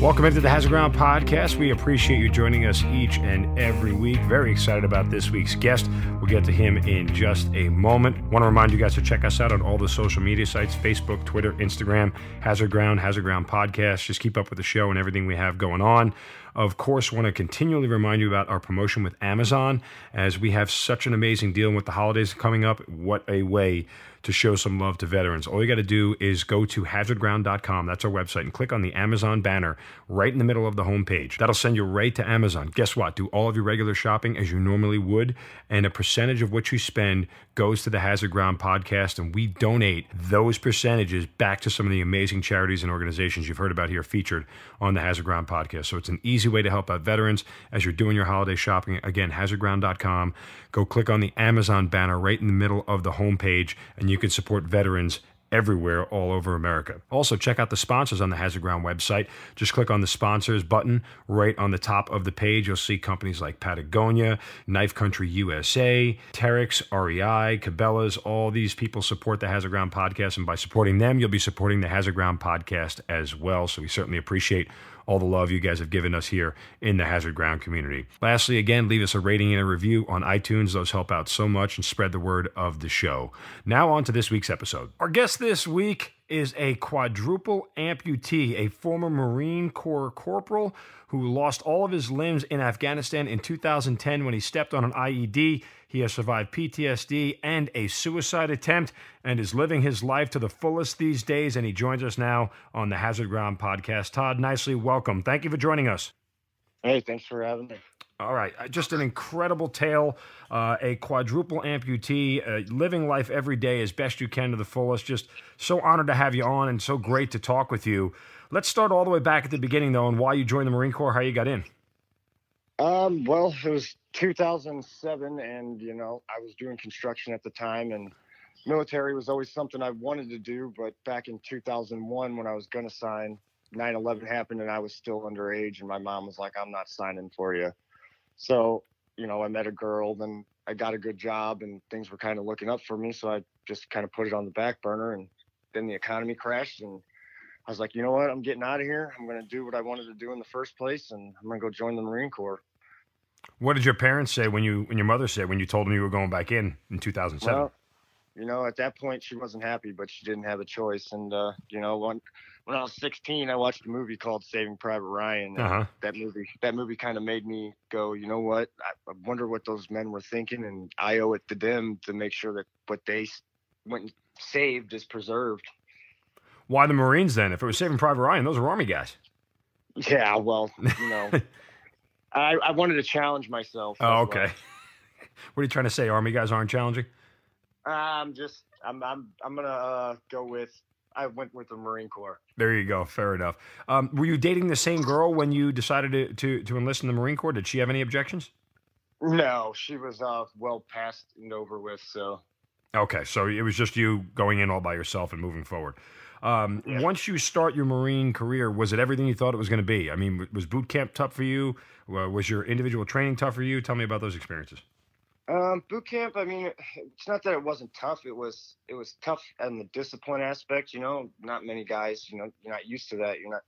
Welcome into the Hazard Ground podcast. We appreciate you joining us each and every week. Very excited about this week's guest. We'll get to him in just a moment. Want to remind you guys to check us out on all the social media sites Facebook, Twitter, Instagram, Hazard Ground, Hazard Ground Podcast. Just keep up with the show and everything we have going on. Of course, want to continually remind you about our promotion with Amazon as we have such an amazing deal with the holidays coming up. What a way to show some love to veterans. All you got to do is go to hazardground.com. That's our website and click on the Amazon banner right in the middle of the homepage. That'll send you right to Amazon. Guess what? Do all of your regular shopping as you normally would, and a percentage of what you spend goes to the Hazard Ground podcast, and we donate those percentages back to some of the amazing charities and organizations you've heard about here featured on the Hazard Ground podcast. So it's an easy way to help out veterans as you're doing your holiday shopping. Again, hazardground.com. Go click on the Amazon banner right in the middle of the homepage, and you can support veterans everywhere all over America. Also, check out the sponsors on the Hazard Ground website. Just click on the sponsors button right on the top of the page. You'll see companies like Patagonia, Knife Country USA, Terex, REI, Cabela's. All these people support the Hazard Ground podcast, and by supporting them, you'll be supporting the Hazard Ground podcast as well. So we certainly appreciate all the love you guys have given us here in the Hazard Ground community. Lastly, again, leave us a rating and a review on iTunes. Those help out so much and spread the word of the show. Now, on to this week's episode. Our guest this week is a quadruple amputee, a former Marine Corps corporal who lost all of his limbs in Afghanistan in 2010 when he stepped on an IED. He has survived PTSD and a suicide attempt and is living his life to the fullest these days. And he joins us now on the Hazard Ground podcast. Todd, Nicely welcome. Thank you for joining us. Hey, thanks for having me. All right, just an incredible tale. Uh, a quadruple amputee, uh, living life every day as best you can to the fullest. Just so honored to have you on and so great to talk with you. Let's start all the way back at the beginning, though, and why you joined the Marine Corps, how you got in. Um, well, it was 2007, and you know, I was doing construction at the time, and military was always something I wanted to do. But back in 2001, when I was going to sign, 9/11 happened, and I was still underage, and my mom was like, "I'm not signing for you." So, you know, I met a girl, then I got a good job, and things were kind of looking up for me. So I just kind of put it on the back burner, and then the economy crashed, and I was like, you know what? I'm getting out of here. I'm going to do what I wanted to do in the first place, and I'm going to go join the Marine Corps. What did your parents say when you, when your mother said when you told them you were going back in in 2007? Well, you know, at that point she wasn't happy, but she didn't have a choice. And uh, you know, when when I was 16, I watched a movie called Saving Private Ryan. Uh-huh. That movie, that movie kind of made me go, you know what? I, I wonder what those men were thinking, and I owe it to them to make sure that what they went and saved is preserved. Why the Marines then? If it was Saving Private Ryan, those are Army guys. Yeah, well, you know, I, I wanted to challenge myself. Oh, okay. well. what are you trying to say? Army guys aren't challenging? I'm just, I'm, I'm, I'm gonna uh, go with. I went with the Marine Corps. There you go. Fair enough. Um, were you dating the same girl when you decided to, to, to enlist in the Marine Corps? Did she have any objections? No, she was uh, well past and over with. So Okay, so it was just you going in all by yourself and moving forward. Um, Yeah. Once you start your Marine career, was it everything you thought it was going to be? I mean, was boot camp tough for you? Was your individual training tough for you? Tell me about those experiences. Um, boot camp. I mean, it's not that it wasn't tough. It was it was tough in the discipline aspect. You know, not many guys. You know, you're not used to that. You're not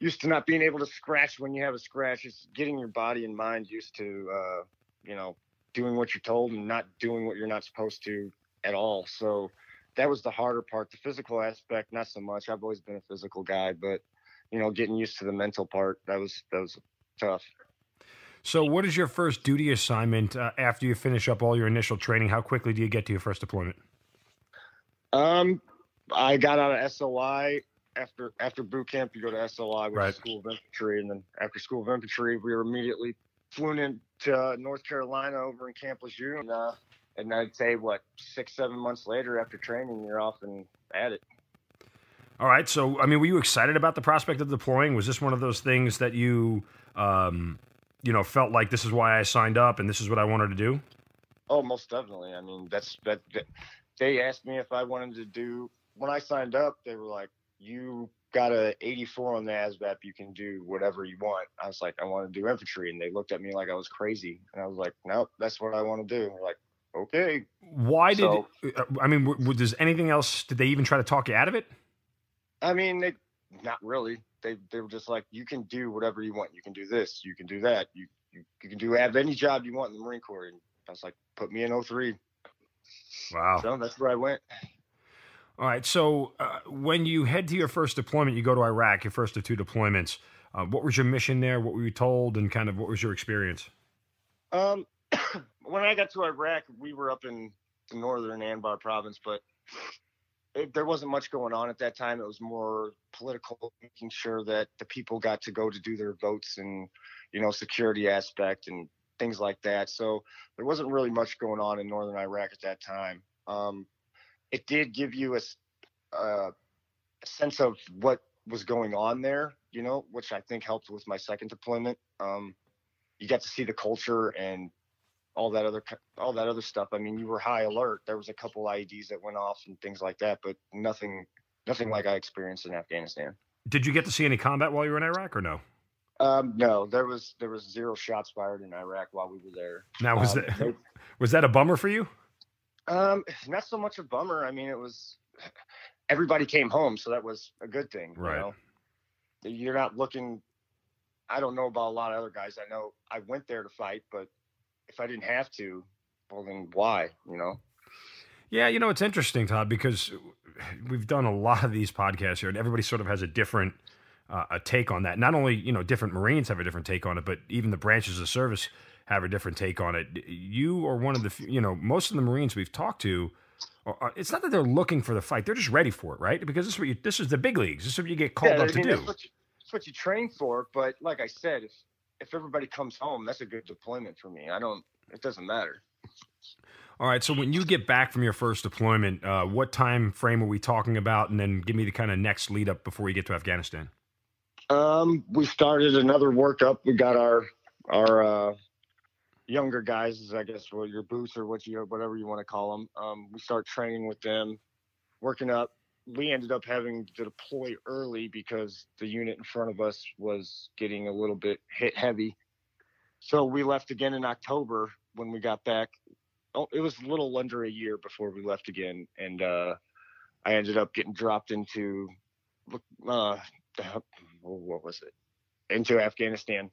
used to not being able to scratch when you have a scratch. It's getting your body and mind used to, uh, you know, doing what you're told and not doing what you're not supposed to at all. So that was the harder part. The physical aspect, not so much. I've always been a physical guy, but you know, getting used to the mental part that was that was tough. So, what is your first duty assignment uh, after you finish up all your initial training? How quickly do you get to your first deployment? Um, I got out of SOI after after boot camp. You go to SOI, which Right. is School of Infantry, and then after School of Infantry, we were immediately flown into North Carolina over in Camp Lejeune, and, uh, and I'd say what six seven months later after training, you're off and at it. All right. So, I mean, were you excited about the prospect of deploying? Was this one of those things that you, um, you know, felt like this is why I signed up and this is what I wanted to do? Oh, most definitely. I mean, that's that, that. They asked me if I wanted to do when I signed up. They were like, you got a 84 on the ASVAB, you can do whatever you want. I was like, I want to do infantry. And they looked at me like I was crazy. And I was like, nope, that's what I want to do. They're like, okay. Why did, So- uh, I mean, w- w- does anything else, did they even try to talk you out of it? I mean, they, not really. They, they were just like, you can do whatever you want. You can do this. You can do that. You, you, you can do, have any job you want in the Marine Corps. And I was like, put me in 03. Wow. So that's where I went. All right. So uh, when you head to your first deployment, you go to Iraq, your first of two deployments. Uh, what was your mission there? What were you told? And kind of what was your experience? Um, when I got to Iraq, we were up in the northern Anbar province, but it, there wasn't much going on at that time. It was more political, making sure that the people got to go to do their votes and, you know, security aspect and things like that. So there wasn't really much going on in northern Iraq at that time. Um, it did give you a, uh, a sense of what was going on there, you know, which I think helped with my second deployment. Um, you got to see the culture and all that other all that other stuff. I mean, you were high alert. There was a couple IEDs that went off and things like that, but nothing nothing like I experienced in Afghanistan. Did you get to see any combat while you were in Iraq or no? Um, no, there was there was zero shots fired in Iraq while we were there. Now, was Um, that was that a bummer for you? Um, not so much a bummer. I mean, it was everybody came home, so that was a good thing. Right. You know? You're not looking. I don't know about a lot of other guys. I know I went there to fight, but if I didn't have to, well, then why? You know. Yeah, you know, it's interesting, Todd, because we've done a lot of these podcasts here, and everybody sort of has a different uh, a take on that. Not only you know different Marines have a different take on it, but even the branches of service have a different take on it. You are one of the you know most of the Marines we've talked to. are- are- It's not that they're looking for the fight; they're just ready for it, right? Because this is what you, this is the big leagues. This is what you get called yeah, up I to do. That's what, you, that's what you train for. But like I said, if if everybody comes home, that's a good deployment for me. I don't. It doesn't matter. All right. So when you get back from your first deployment, uh, what time frame are we talking about? And then give me the kind of next lead up before you get to Afghanistan. Um, we started another workup. We got our our uh, younger guys, I guess, what your boots or what you whatever you want to call them. Um, we start training with them, working up. We ended up having to deploy early because the unit in front of us was getting a little bit hit heavy. So we left again in October when we got back. Oh, it was a little under a year before we left again, and uh, I ended up getting dropped into uh, what was it? Into Afghanistan.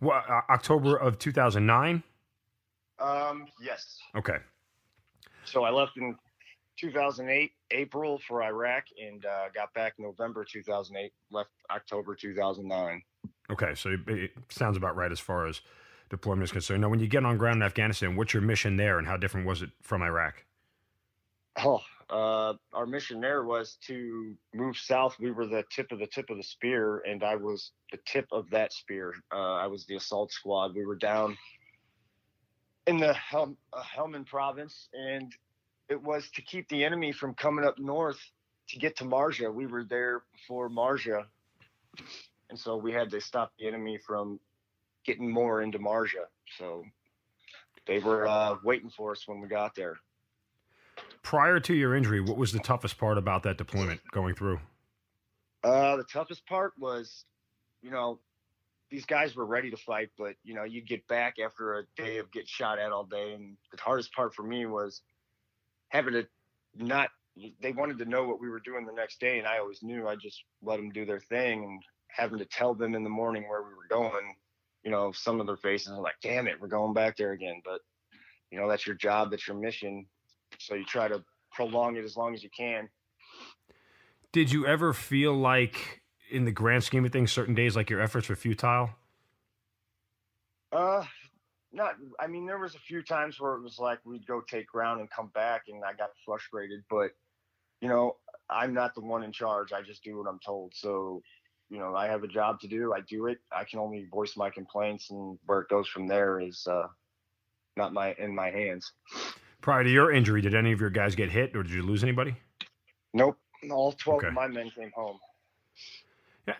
Well, uh, October of 2009. Um, yes. Okay. So I left in 2008, April for Iraq, and uh, got back November 2008. Left October 2009. Okay. So it, it sounds about right as far as deployment is concerned. Now, when you get on ground in Afghanistan, what's your mission there, and how different was it from Iraq? Oh, uh, our mission there was to move south. We were the tip of the tip of the spear, and I was the tip of that spear. Uh, I was the assault squad. We were down in the Hel- uh, Helmand province, and it was to keep the enemy from coming up north to get to Marja. We were there before Marja, and so we had to stop the enemy from getting more into Marja. So they were uh, waiting for us when we got there. Prior to your injury, what was the toughest part about that deployment going through? Uh, the toughest part was, you know, these guys were ready to fight, but you know, you'd get back after a day of getting shot at all day, and the hardest part for me was having to not. They wanted to know what we were doing the next day, and I always knew. I just let them do their thing, and having to tell them in the morning where we were going. You know, some of their faces are like, "Damn it, we're going back there again." But you know, that's your job, that's your mission, so you try to prolong it as long as you can. Did you ever feel like, in the grand scheme of things, certain days like your efforts were futile? Uh, not. I mean, there was a few times where it was like we'd go take ground and come back, and I got frustrated. But you know, I'm not the one in charge. I just do what I'm told. So, you know, I have a job to do. I do it. I can only voice my complaints, and where it goes from there is uh, not my in my hands. Prior to your injury, did any of your guys get hit, or did you lose anybody? Nope. All 12 Okay. of my men came home.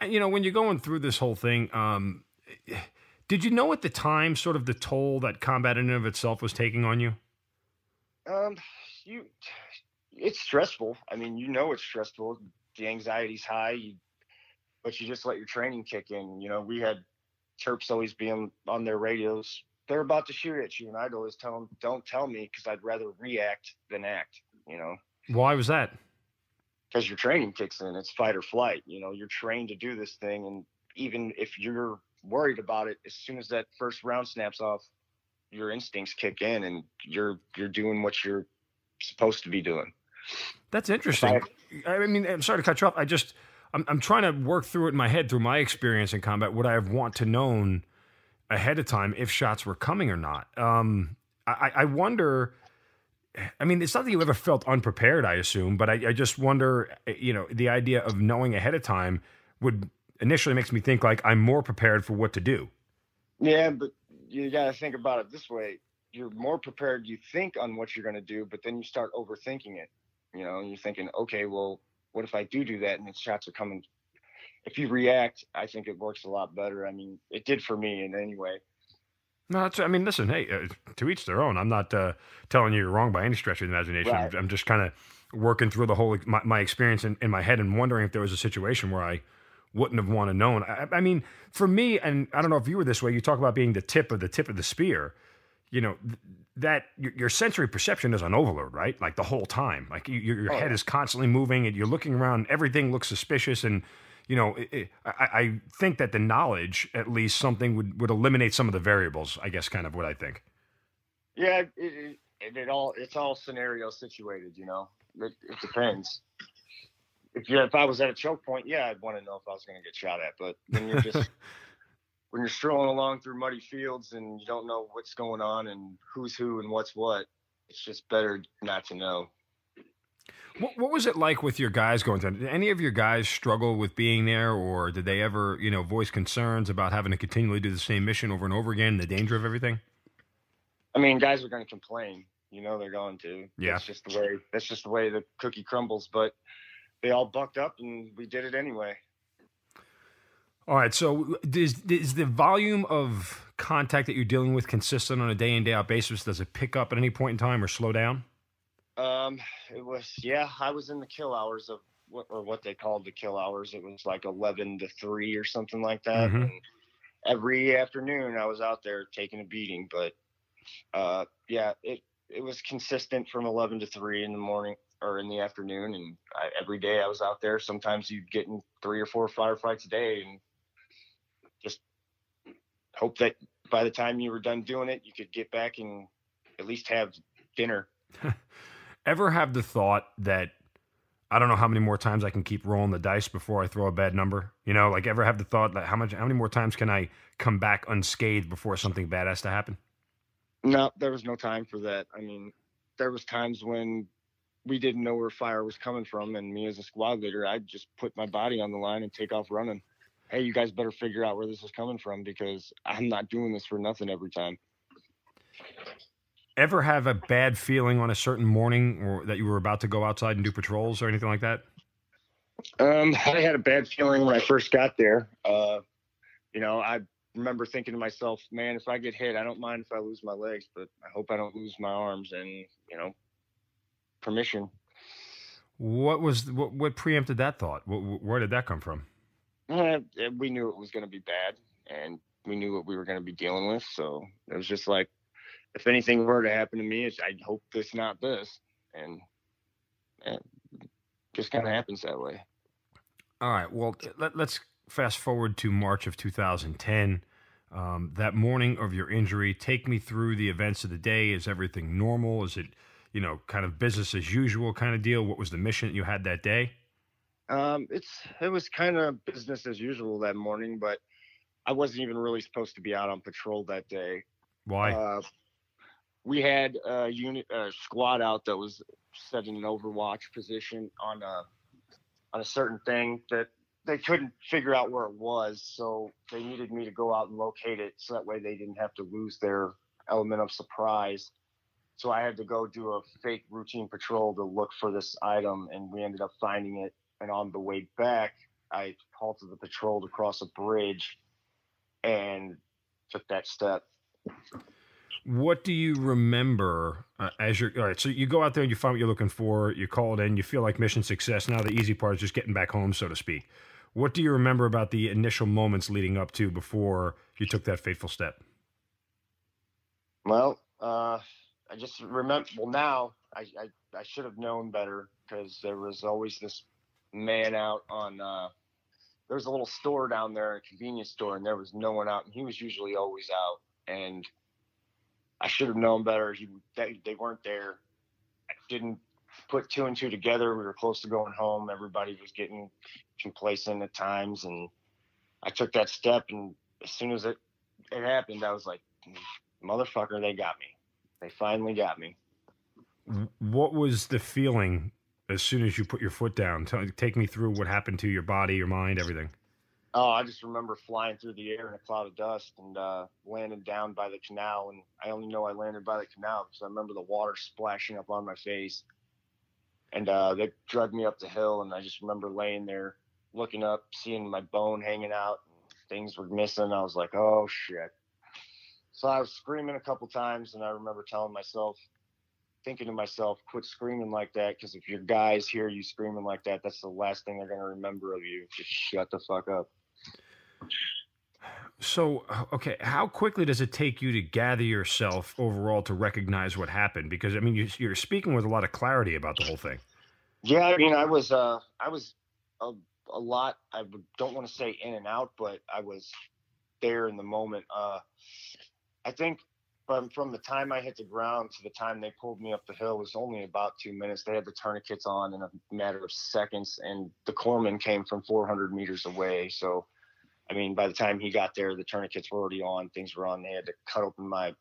You know, when you're going through this whole thing, um, did you know at the time sort of the toll that combat in and of itself was taking on you? Um, you, it's stressful. I mean, you know, it's stressful. the anxiety's high, you, but you just let your training kick in. You know, we had Terps always being on their radios. They're about to shoot at you, and I'd always tell them, "Don't tell me," because I'd rather react than act. You know. Why was that? Because your training kicks in. It's fight or flight. You know, you're trained to do this thing, and even if you're worried about it, as soon as that first round snaps off, your instincts kick in, and you're you're doing what you're supposed to be doing. That's interesting. I, I mean, I'm sorry to cut you off. I just I'm, I'm trying to work through it in my head through my experience in combat. Would I have want to known ahead of time if shots were coming or not? Um, I, I wonder. I mean, it's not that you ever felt unprepared, I assume, but I, I just wonder, you know, the idea of knowing ahead of time would initially makes me think like I'm more prepared for what to do. Yeah, but you got to think about it this way. You're more prepared, you think, on what you're going to do, but then you start overthinking it. You know, and you're thinking, okay, well, what if I do do that and the shots are coming? If you react, I think it works a lot better. I mean, it did for me in any way. No, that's. I mean, listen. Hey, uh, to each their own. I'm not uh, telling you you're wrong by any stretch of the imagination. Right. I'm, I'm just kind of working through the whole my, my experience in, in my head and wondering if there was a situation where I wouldn't have wanted known. I, I mean, for me, and I don't know if you were this way. You talk about being the tip of the tip of the spear. You know th- that your, your sensory perception is on overload, right? Like the whole time. Like you, your, your Oh, head is constantly moving, and you're looking around. Everything looks suspicious, and you know, it, it, I, I think that the knowledge, at least, something would would eliminate some of the variables. I guess, kind of what I think. Yeah, it, it, all it's all scenario situated. You know, it, it depends. If you if I was at a choke point, yeah, I'd want to know if I was going to get shot at. But when you're just when you're strolling along through muddy fields and you don't know what's going on and who's who and what's what, it's just better not to know. What, what was it like with your guys going through? Did any of your guys struggle with being there, or did they ever, you know, voice concerns about having to continually do the same mission over and over again, and the danger of everything? I mean, guys are going to complain. You know, they're going to. Yeah. That's just the way. That's just the way the cookie crumbles. But they all bucked up and we did it anyway. All right. So, is, is the volume of contact that you're dealing with consistent on a day in day out basis? Does it pick up at any point in time or slow down? Um, it was yeah. I was in the kill hours of what or what they called the kill hours. It was like eleven to three or something like that. Mhm. And every afternoon I was out there taking a beating. But uh, yeah, it it was consistent from eleven to three in the morning or in the afternoon, and I, every day I was out there. Sometimes you'd get in three or four firefights a day, and just hope that by the time you were done doing it, you could get back and at least have dinner. Ever have the thought that I don't know how many more times I can keep rolling the dice before I throw a bad number? You know, like ever have the thought that how much, how many more times can I come back unscathed before something bad has to happen? No, there was no time for that. I mean, there was times when we didn't know where fire was coming from, and me as a squad leader, I'd just put my body on the line and take off running. Hey, you guys better figure out where this is coming from because I'm not doing this for nothing every time. Ever have a bad feeling on a certain morning or that you were about to go outside and do patrols or anything like that? Um, I had a bad feeling when I first got there. Uh, you know, I remember thinking to myself, man, if I get hit, I don't mind if I lose my legs, but I hope I don't lose my arms and, you know, permission. What was what, what preempted that thought? What, where did that come from? Eh, we knew it was going to be bad and we knew what we were going to be dealing with. So it was just like, if anything were to happen to me, it's, I'd hope this, not this. And eh, just kind of happens that way. All right. Well, let, us fast forward to March of 2010. Um, that morning of your injury, take me through the events of the day. Is everything normal? Is it, you know, kind of business as usual kind of deal? What was the mission you had that day? Um, it's it was kind of business as usual that morning, but I wasn't even really supposed to be out on patrol that day. Why? Uh, we had a unit, a squad out that was set in an overwatch position on a on a certain thing that they couldn't figure out where it was, so they needed me to go out and locate it, so that way they didn't have to lose their element of surprise. So I had to go do a fake routine patrol to look for this item, and we ended up finding it. And on the way back, I halted the patrol to cross a bridge, and took that step. What do you remember uh, as you're all right? So you go out there and you find what you're looking for. You call it in. You feel like mission success. Now the easy part is just getting back home, so to speak. What do you remember about the initial moments leading up to before you took that fateful step? Well, uh, I just remember. Well, now I I, I should have known better because there was always this man out on. Uh, there was a little store down there, a convenience store, and there was no one out, and he was usually always out. And I should have known better. He they, they weren't there. I didn't put two and two together. We were close to going home. Everybody was getting complacent at times, and I took that step. And as soon as it it happened, I was like, "Motherfucker, they got me. They finally got me." What was the feeling as soon as you put your foot down? Tell, take me through what happened to your body, your mind, everything. Oh, I just remember flying through the air in a cloud of dust and uh, landing down by the canal. And I only know I landed by the canal because I remember the water splashing up on my face. And uh, they dragged me up the hill, and I just remember laying there, looking up, seeing my bone hanging out, and things were missing. I was like, "Oh shit!" So I was screaming a couple times, and I remember telling myself, thinking to myself, quit screaming like that because if your guys hear you screaming like that, that's the last thing they're going to remember of you. Just shut the fuck up. So, okay, how quickly does it take you to gather yourself overall to recognize what happened? Because I mean, you, you're speaking with a lot of clarity about the whole thing. Yeah, I mean, I was, uh, I was a, a lot. I don't want to say in and out, but I was there in the moment. Uh, I think from from the time I hit the ground to the time they pulled me up the hill was only about two minutes. They had the tourniquets on in a matter of seconds, and the corpsman came from 400 meters away. So I mean, by the time he got there, the tourniquets were already on. Things were on. They had to cut open my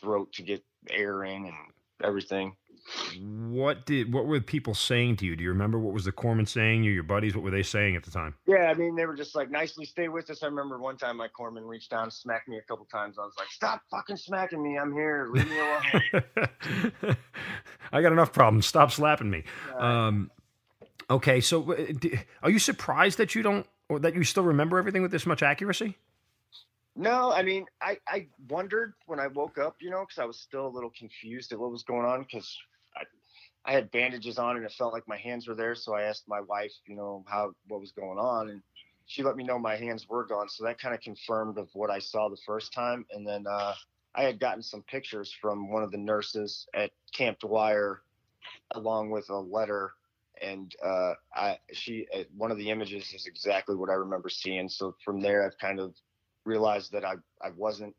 throat to get air in and everything. What did what were people saying to you? Do you remember what was the corpsman saying? You, your buddies, what were they saying at the time? Yeah, I mean, they were just like, "Nicely, stay with us." I remember one time my corpsman reached down, smacked me a couple times. I was like, "Stop fucking smacking me! I'm here. Leave me alone." I got enough problems. Stop slapping me. Um, okay, so uh, are you surprised that you don't or that you still remember everything with this much accuracy? No, I mean, I, I wondered when I woke up, you know, because I was still a little confused at what was going on because I, had bandages on and it felt like my hands were there. So I asked my wife, you know, how what was going on, and she let me know my hands were gone. So that kind of confirmed of what I saw the first time. And then uh, I had gotten some pictures from one of the nurses at Camp Dwyer, along with a letter and uh, I she uh, one of the images is exactly what I remember seeing. So from there, I've kind of realized that I I wasn't,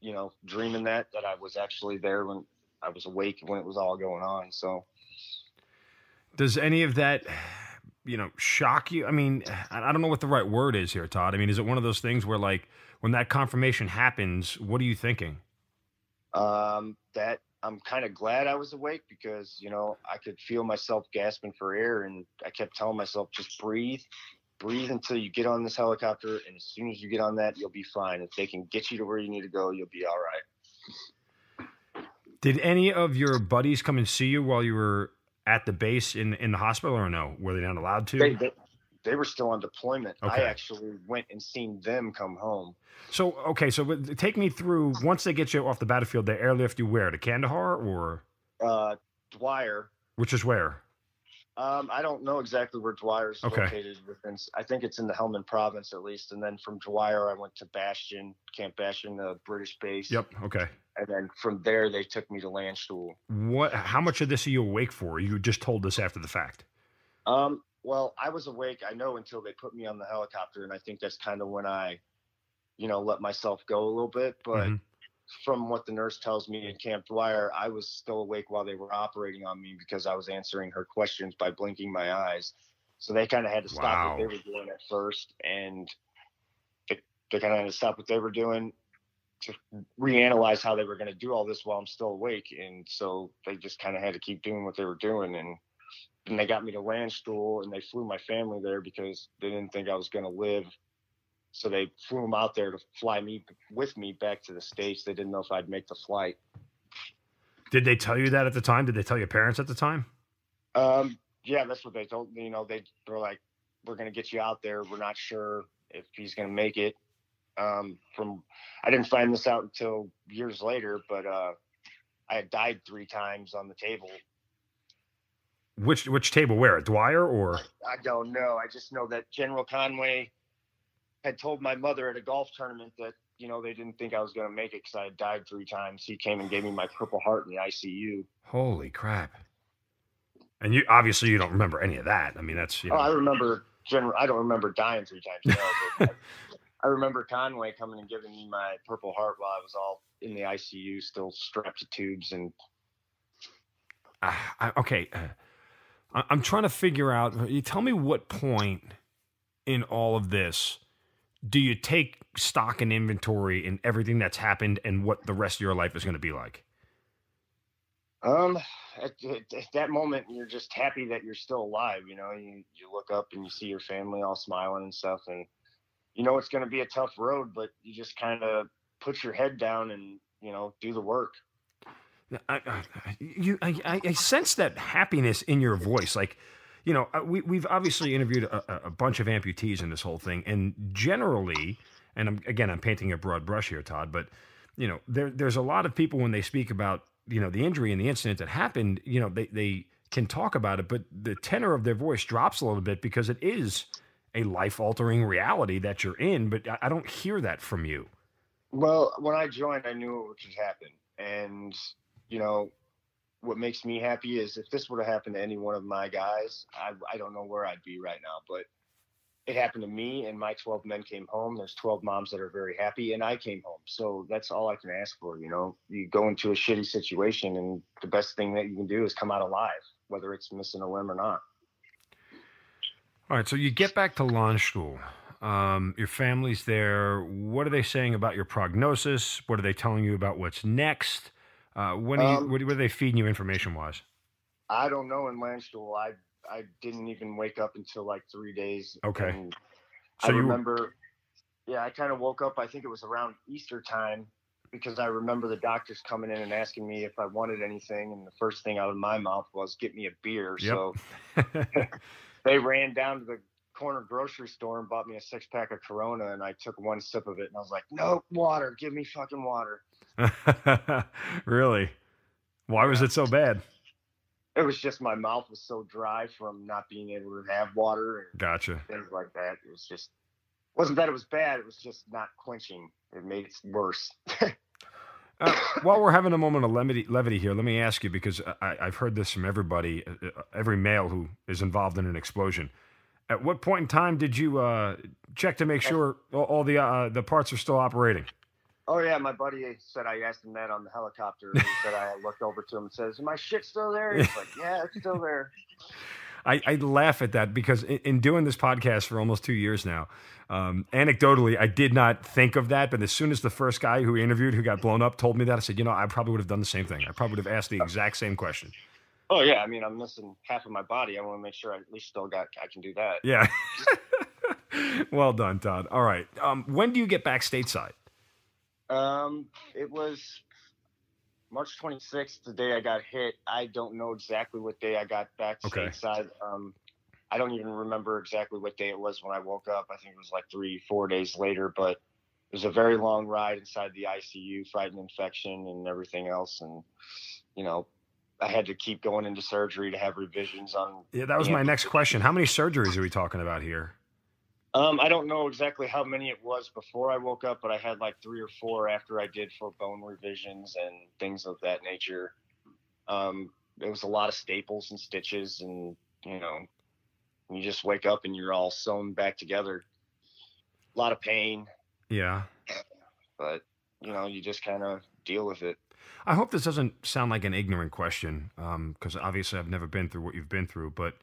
you know, dreaming that that I was actually there when I was awake when it was all going on. So, does any of that? You know, shock you. I mean, I don't know what the right word is here, Todd. I mean, is it one of those things where, like, when that confirmation happens, what are you thinking? Um, that I'm kind of glad I was awake because you know I could feel myself gasping for air, and I kept telling myself just breathe, breathe until you get on this helicopter, and as soon as you get on that, you'll be fine. If they can get you to where you need to go, you'll be all right. Did any of your buddies come and see you while you were at the base in in the hospital, or no? Were they not allowed to? They, they, they were still on deployment. Okay. I actually went and seen them come home. So okay, so take me through once they get you off the battlefield, they airlift you where to Kandahar or uh, Dwyer, which is where. Um, I don't know exactly where Dwyer is okay. located within. I think it's in the Helmand province at least. And then from Dwyer, I went to Bastion, Camp Bastion, the British base. Yep. Okay. And then from there, they took me to Landstuhl. What? How much of this are you awake for? You just told us after the fact. Um, well, I was awake, I know, until they put me on the helicopter. And I think that's kind of when I, you know, let myself go a little bit. But mm-hmm. From what the nurse tells me in Camp Dwyer, I was still awake while they were operating on me because I was answering her questions by blinking my eyes. So they kind of had to stop wow. what they were doing at first. And it, they kind of had to stop what they were doing to reanalyze how they were going to do all this while I'm still awake. And so they just kind of had to keep doing what they were doing. And then they got me to Landstuhl and they flew my family there because they didn't think I was going to live. So they flew him out there to fly me with me back to the States. They didn't know if I'd make the flight. Did they tell you that at the time? Did they tell your parents at the time? Um, yeah, that's what they told me. You know, they were like, we're going to get you out there. We're not sure if he's going to make it. Um, from I didn't find this out until years later, but uh, I had died three times on the table. Which which table? Where Dwyer or? I don't know. I just know that General Conway had told my mother at a golf tournament that you know they didn't think I was going to make it because I had died three times. He came and gave me my Purple Heart in the ICU. Holy crap! And you obviously you don't remember any of that. I mean, that's you know. Oh, I remember General. I don't remember dying three times. No, I, remember Conway coming and giving me my Purple Heart while I was all in the ICU, still strapped to tubes and. Uh, I, okay, uh, I, I'm trying to figure out. You tell me what point in all of this do you take stock and inventory in everything that's happened and what the rest of your life is going to be like? Um, at, at, at, that moment, you're just happy that you're still alive. You know, you you look up and you see your family all smiling and stuff, and you know it's going to be a tough road, but you just kind of put your head down and you know do the work. I, I, you, I, I sense that happiness in your voice, like you know, uh, we, we've obviously interviewed a, a, bunch of amputees in this whole thing, and generally, and I'm, again, I'm painting a broad brush here, Todd, but you know, there, there's a lot of people when they speak about you know the injury and the incident that happened, you know, they they can talk about it, but the tenor of their voice drops a little bit because it is a life altering reality that you're in. But I, I don't hear that from you. Well, when I joined, I knew it would happen, and you know, what makes me happy is if this would have happened to any one of my guys, I, I don't know where I'd be right now. But it happened to me, and my 12 men came home. There's 12 moms that are very happy, and I came home. So that's all I can ask for. You know, you go into a shitty situation, and the best thing that you can do is come out alive, whether it's missing a limb or not. All right. So you get back to Landstuhl. Um, your family's there. What are they saying about your prognosis? What are they telling you about what's next? Uh, when you, um, what, are they feeding you information wise? I don't know in Landstuhl. I I didn't even wake up until like three days. Okay. So I you... remember, yeah, I kind of woke up. I think it was around Easter time because I remember the doctors coming in and asking me if I wanted anything, and the first thing out of my mouth was "Get me a beer." Yep. So they ran down to the corner grocery store and bought me a six pack of Corona, and I took one sip of it, and I was like, "No water, give me fucking water." really? Why was it so bad? It was just my mouth was so dry from not being able to have water and gotcha things like that. It was just wasn't that it was bad. It was just not quenching. It made it worse. uh, while we're having a moment of levity, levity here, let me ask you because I, have heard this from everybody, uh, uh, every male who is involved in an explosion. At what point in time did you uh, check to make sure all, all the uh, the parts are still operating? Oh yeah, my buddy said I asked him that on the helicopter. He said I looked over to him and says, "Is my shit still there?" He's like, "Yeah, it's still there." I, I, laugh at that because in, in, doing this podcast for almost two years now, um, anecdotally, I did not think of that. But as soon as the first guy who interviewed who got blown up told me that, I said, you know, I probably would have done the same thing. I probably would have asked the exact same question. Oh yeah, I mean, I'm missing half of my body. I want to make sure I at least still got I can do that. Yeah. well done, Todd. All right. Um, when do you get back stateside? Um, it was March 26th, the day I got hit. I don't know exactly what day I got back okay. stateside. Um, I don't even remember exactly what day it was when I woke up. I think it was like three, four days later, but it was a very long ride inside the ICU, fighting infection and everything else. And, you know, I had to keep going into surgery to have revisions on. Yeah, that was my next question. How many surgeries are we talking about here? Um, I don't know exactly how many it was before I woke up, but I had like three or four after I did for bone revisions and things of that nature. Um, it was a lot of staples and stitches, and you know, you just wake up and you're all sewn back together. A lot of pain. Yeah. But you know, you just kind of deal with it. I hope this doesn't sound like an ignorant question, because um, obviously I've never been through what you've been through. But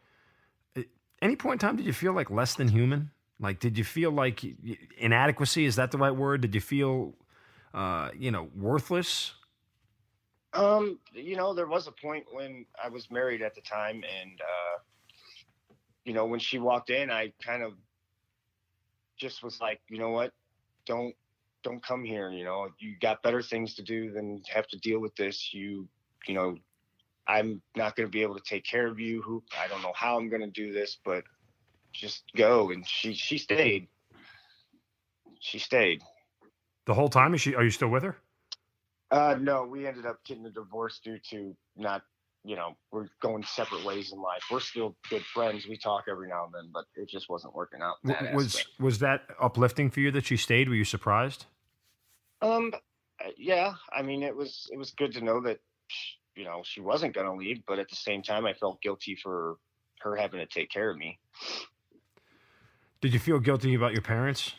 at any point in time, did you feel like less than human? Like, did you feel like inadequacy? Is that the right word? Did you feel, uh, you know, worthless? Um, you know, there was a point when I was married at the time, and uh, you know, when she walked in, I kind of just was like, you know what, don't don't come here. You know, you got better things to do than have to deal with this. You, you know, I'm not going to be able to take care of you. Who I don't know how I'm going to do this, but just go. And she she stayed. She stayed. The whole time is she? Are you still with her? Uh, no, we ended up getting a divorce due to not, you know, we're going separate ways in life. We're still good friends. We talk every now and then, but it just wasn't working out. that was aspect. was that uplifting for you that she stayed? Were you surprised? Um, uh, yeah. I mean, it was it was good to know that, sh- you know, she wasn't gonna leave, but at the same time, I felt guilty for her having to take care of me. Did you feel guilty about your parents?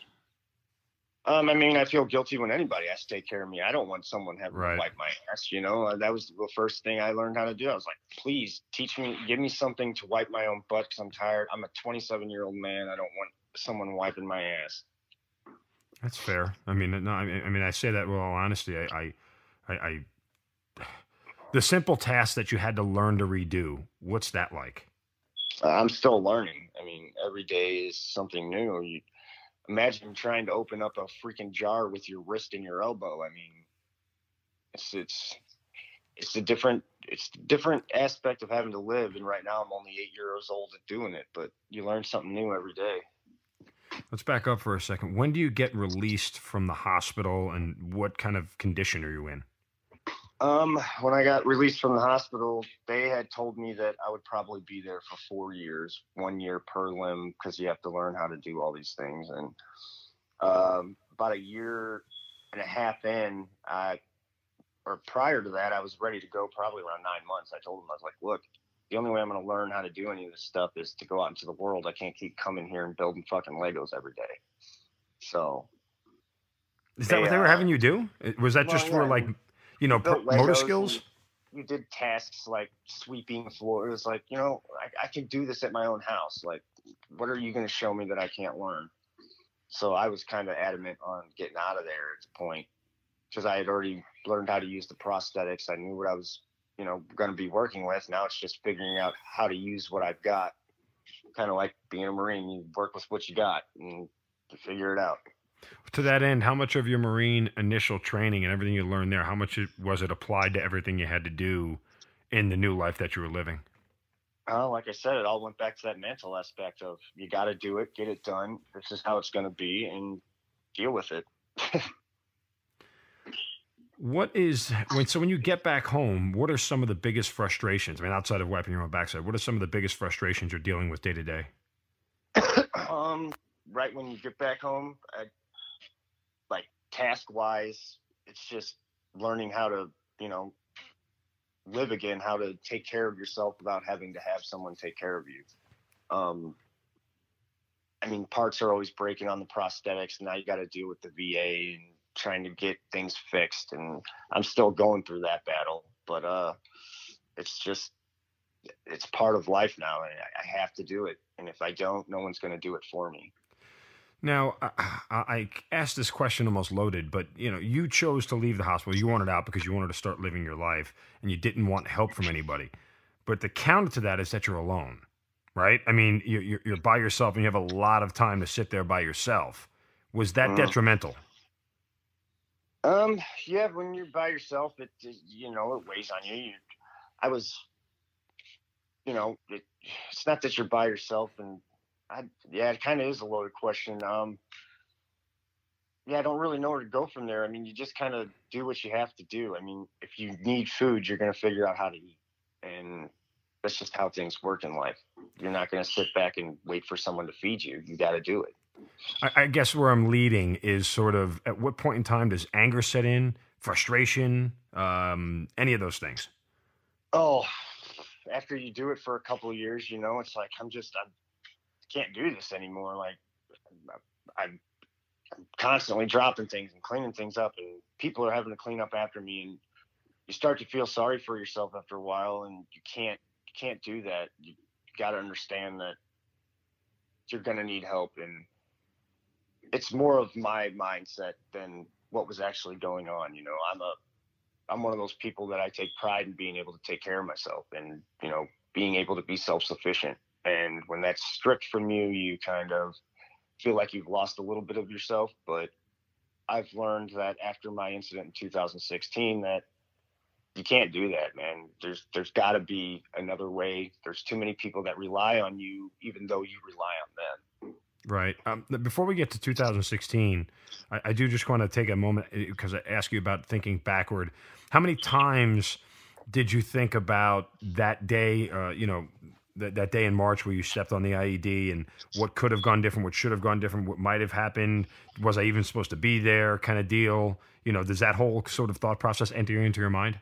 Um, I mean, I feel guilty when anybody has to take care of me. I don't want someone having Right. to wipe my ass. You know, Uh, that was the first thing I learned how to do. I was like, please teach me, give me something to wipe my own butt because I'm tired. I'm a 27 year old man. I don't want someone wiping my ass. That's fair. I mean, no, I mean, I mean, I say that with all honesty. I, I, I, I, the simple task that you had to learn to redo. What's that like? I'm still learning. I mean, every day is something new. You imagine trying to open up a freaking jar with your wrist and your elbow. I mean, it's it's it's a different it's a different aspect of having to live. And right now, I'm only eight years old at doing it, but you learn something new every day. Let's back up for a second. When do you get released from the hospital, and what kind of condition are you in? Um, when I got released from the hospital, they had told me that I would probably be there for four years, one year per limb, because you have to learn how to do all these things. And um, about a year and a half in, I, or prior to that, I was ready to go. Probably around nine months. I told them I was like, "Look, the only way I'm going to learn how to do any of this stuff is to go out into the world. I can't keep coming here and building fucking Legos every day." So Is that They, what they were uh, having you do? Was that well, just for yeah, like, you know, pro- motor skills? and You did tasks like sweeping the floor. It was like, you know, I, I can do this at my own house. Like, what are you going to show me that I can't learn? So I was kind of adamant on getting out of there at the point because I had already learned how to use the prosthetics. I knew what I was, you know, going to be working with. Now it's just figuring out how to use what I've got. Kind of like being a Marine, you work with what you got and you figure it out. To that end, how much of your Marine initial training and everything you learned there, how much was it applied to everything you had to do in the new life that you were living? Uh, like I said, it all went back to that mental aspect of you got to do it, get it done. This is how it's going to be, and deal with it. What is when so when you get back home, what are some of the biggest frustrations? I mean, outside of wiping your own backside, what are some of the biggest frustrations you're dealing with day to day? um, right when you get back home, I, task wise, it's just learning how to, you know, live again, how to take care of yourself without having to have someone take care of you. Um, I mean, parts are always breaking on the prosthetics. And now you got to deal with the VA and trying to get things fixed. And I'm still going through that battle, but uh, it's just it's part of life now, and I, I have to do it. And if I don't, no one's going to do it for me. Now, I, I asked this question almost loaded, but you know, you chose to leave the hospital. You wanted out because you wanted to start living your life, and you didn't want help from anybody. But the counter to that is that you're alone, right? I mean, you're, you're, by yourself, and you have a lot of time to sit there by yourself. Was that Mm. detrimental? Um, yeah, when you're by yourself, it it- you know it weighs on you. you I was, you know, it, it's not that you're by yourself, and I yeah, it kind of is a loaded question. Um, yeah, I don't really know where to go from there. I mean, you just kind of do what you have to do. I mean, if you need food, you're gonna figure out how to eat, and that's just how things work in life. You're not gonna sit back and wait for someone to feed you. You got to do it. I, I guess where I'm leading is sort of at what point in time does anger set in, frustration, um, any of those things? oh after you do it for a couple of years you know it's like i'm just i'm can't do this anymore. Like I'm, I'm constantly dropping things and cleaning things up and people are having to clean up after me and you start to feel sorry for yourself after a while and you can't you can't do that. You, you got to understand that you're going to need help and it's more of my mindset than what was actually going on you know? I'm a I'm one of those people that I take pride in being able to take care of myself and, you know, being able to be self sufficient. And when that's stripped from you, you kind of feel like you've lost a little bit of yourself. But I've learned that after my incident in 2016 that you can't do that, man. There's there's got to be another way. There's too many people that rely on you, even though you rely on them. Right. Um, before we get to 2016, I, I do just want to take a moment because I ask you about thinking backward. How many times did you think about that day? Uh, you know, that, that day in March where you stepped on the IED and what could have gone different, what should have gone different, what might have happened. Was I even supposed to be there? Kind of deal. You know, does that whole sort of thought process enter into your mind?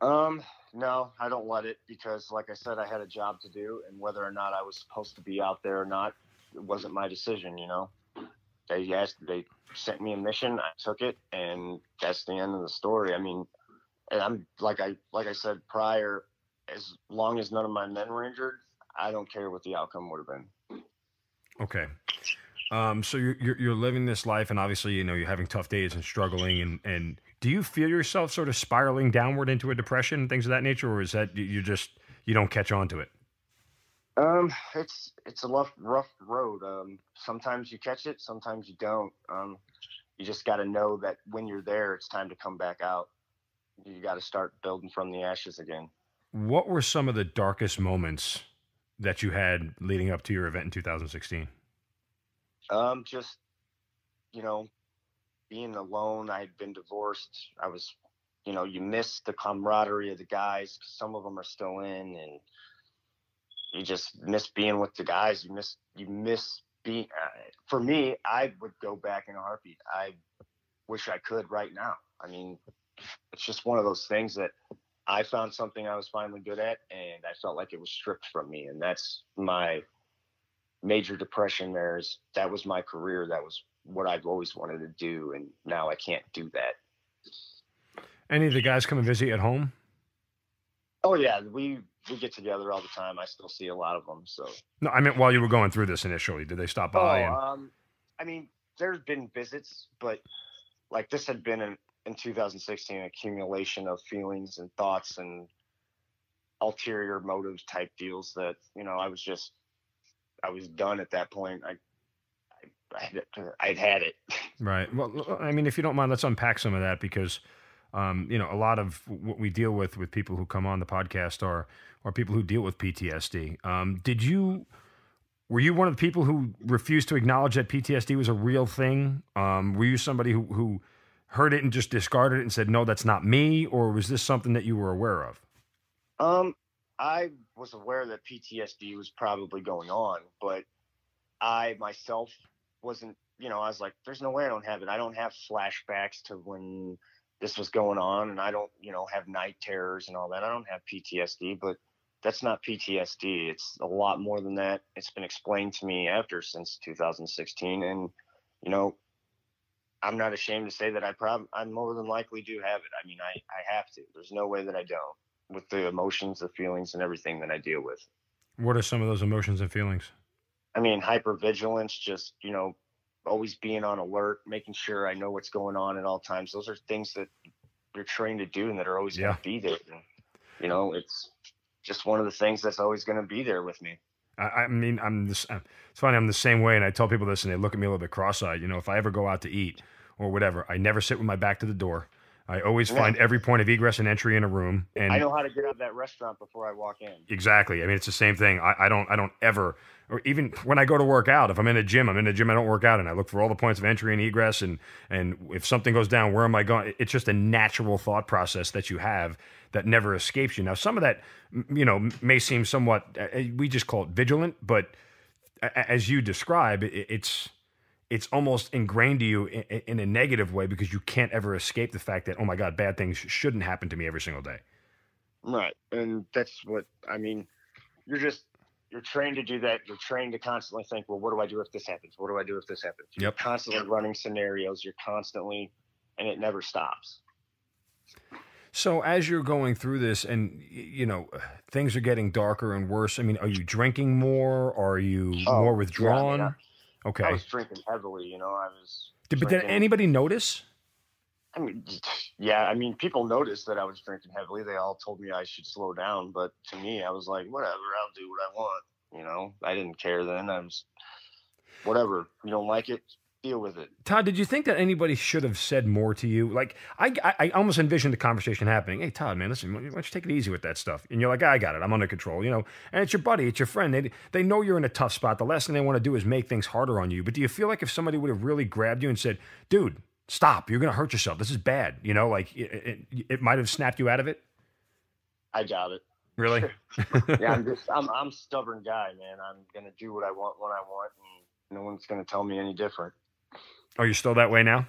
Um, no, I don't let it because, like I said, I had a job to do, and whether or not I was supposed to be out there or not, it wasn't my decision. You know, they asked, they sent me a mission, I took it, and that's the end of the story. I mean, and I'm like I like I said prior, as long as none of my men were injured, I don't care what the outcome would have been. Okay. Um, so you're, you're, you're living this life, and obviously, you know, you're having tough days and struggling. And, and do you feel yourself sort of spiraling downward into a depression and things of that nature, or is that you just you don't catch on to it? Um, it's it's a rough rough road. Um, sometimes you catch it, sometimes you don't. Um, you just got to know that when you're there, it's time to come back out. You got to start building from the ashes again. What were some of the darkest moments that you had leading up to your event in 2016? Um, just you know, being alone. I had been divorced. I was, you know, you miss the camaraderie of the guys. Some of them are still in, and you just miss being with the guys. You miss you miss being. Uh, for me, I would go back in a heartbeat. I wish I could right now. I mean, it's just one of those things that I found something I was finally good at, and I felt like it was stripped from me, and that's my major depression. There's that was my career. That was what I've always wanted to do, and now I can't do that. Any of the guys come and visit you at home? Oh yeah, we we get together all the time. I still see a lot of them. So no, I meant while you were going through this initially, did they stop by? Oh, and... um, I mean, there's been visits, but like this had been an, in 2016 accumulation of feelings and thoughts and ulterior motives type deals that you know I was just I was done at that point. I I would had it. Right. Well, I mean, if you don't mind, let's unpack some of that because, um, you know, a lot of what we deal with with people who come on the podcast are are people who deal with PTSD. Um, did you? Were you one of the people who refused to acknowledge that PTSD was a real thing? Um, were you somebody who, who heard it and just discarded it and said, "No, that's not me," or was this something that you were aware of? Um, I was aware that PTSD was probably going on, but I myself wasn't, you know, I was like, there's no way I don't have it. I don't have flashbacks to when this was going on, and I don't, you know, have night terrors and all that. I don't have PTSD, but that's not PTSD. It's a lot more than that. It's been explained to me after since 2016, and you know, I'm not ashamed to say that I prob I more than likely do have it. I mean, I I have to. There's no way that I don't with the emotions, the feelings, and everything that I deal with. What are some of those emotions and feelings? I mean, hypervigilance, just, you know, always being on alert, making sure I know what's going on at all times. Those are things that you're trained to do and that are always yeah. going to be there. And, you know, it's just one of the things that's always going to be there with me. I, mean, I'm this, uh, it's funny. I'm the same way. And I tell people this and they look at me a little bit cross-eyed. You know, if I ever go out to eat or whatever, I never sit with my back to the door. I always yeah. find every point of egress and entry in a room. And I know how to get out of that restaurant before I walk in. Exactly. I mean, it's the same thing. I, I don't. I don't ever. Or even when I go to work out, if I'm in a gym, I'm in a gym. I don't work out, and I look for all the points of entry and egress, and and if something goes down, where am I going? It's just a natural thought process that you have that never escapes you. Now, some of that, you know, may seem somewhat. Uh, we just call it vigilant, but as you describe, it's it's almost ingrained to you in, in, a negative way because you can't ever escape the fact that oh my god bad things shouldn't happen to me every single day. Right. And that's what i mean you're just you're trained to do that. You're trained to constantly think well what do i do if this happens? What do i do if this happens? You're yep. constantly running scenarios. You're constantly and it never stops. So as you're going through this and you know things are getting darker and worse i mean are you drinking more? Are you oh, more withdrawn yeah, Okay. I was drinking heavily, you know. I was. Did, but did anybody notice? I mean, yeah. I mean, people noticed that I was drinking heavily. They all told me I should slow down, but to me, I was like, whatever. I'll do what I want. You know, I didn't care then. I was, whatever. You don't like it, deal with it. Todd, did you think that anybody should have said more to you? Like, I, I, I almost envisioned the conversation happening. Hey, Todd, man, listen, why don't you take it easy with that stuff? And you're like, I got it. I'm under control, you know. And it's your buddy, it's your friend. They, they know you're in a tough spot. The last thing they want to do is make things harder on you. But do you feel like if somebody would have really grabbed you and said, dude, stop, you're going to hurt yourself. This is bad, you know, like it, it, it might have snapped you out of it? I doubt it. Really? yeah, I'm just I'm I'm a stubborn guy, man. I'm gonna do what I want when I want, and no one's gonna tell me any different. Are you still that way now?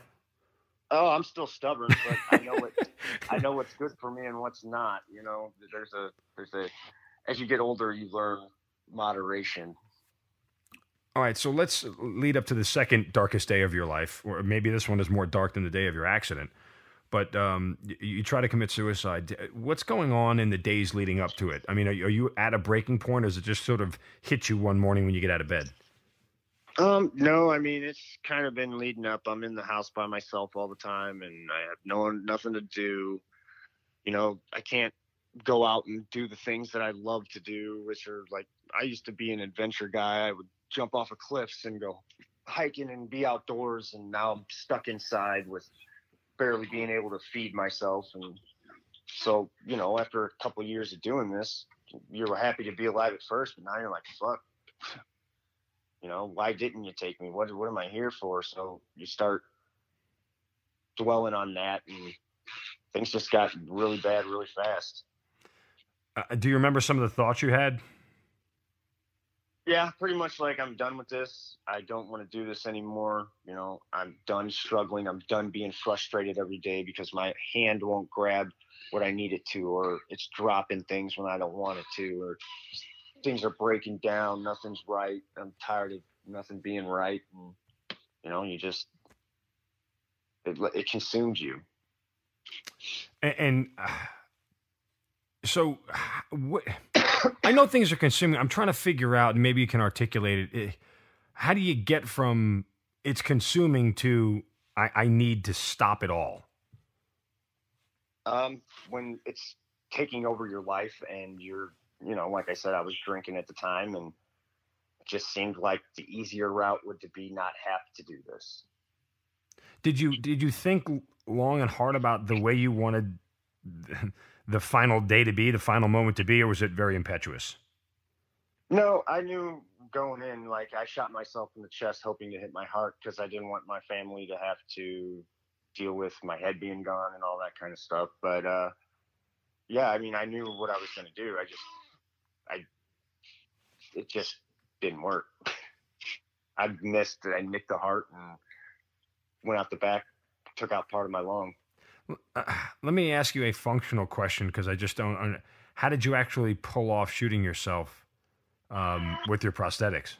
Oh, I'm still stubborn, but I know what I know what's good for me and what's not. You know, there's a there's a as you get older, you learn moderation. All right, so let's lead up to the second darkest day of your life, or maybe this one is more dark than the day of your accident but um, you, you, try to commit suicide. What's going on in the days leading up to it? I mean, are, are, you at a breaking point, or does it just sort of hit you one morning when you get out of bed? Um, no, I mean it's kind of been leading up. I'm in the house by myself all the time, and I have no nothing to do. You know, I can't go out and do the things that I love to do, which are like I used to be an adventure guy. I would jump off of cliffs and go hiking and be outdoors, and now I'm stuck inside with barely being able to feed myself. And so, you know, after a couple of years of doing this, you were happy to be alive at first, but now you're like, fuck, you know, why didn't you take me? What, what am I here for? So you start dwelling on that and things just got really bad really fast. Uh, do you remember some of the thoughts you had? Yeah, pretty much like I'm done with this. I don't want to do this anymore. You know, I'm done struggling. I'm done being frustrated every day because my hand won't grab what I need it to, or it's dropping things when I don't want it to, or things are breaking down. Nothing's right. I'm tired of nothing being right. And, you know, you just, it, it consumes you. And, and uh, so, what? I know things are consuming. I'm trying to figure out, and maybe you can articulate it. How do you get from it's consuming to I, I need to stop it all? Um, when it's taking over your life and you're, you know, like I said, I was drinking at the time and it just seemed like the easier route would to be not have to do this. Did you did you think long and hard about the way you wanted the final day to be, the final moment to be, or was it very impetuous? No, I knew going in, like I shot myself in the chest hoping to hit my heart because I didn't want my family to have to deal with my head being gone and all that kind of stuff. But uh, yeah, I mean, I knew what I was going to do. I just, I, it just didn't work. I missed, I nicked the heart and went out the back, took out part of my lung. Uh, let me ask you a functional question because I just don't. How did you actually pull off shooting yourself um, with your prosthetics?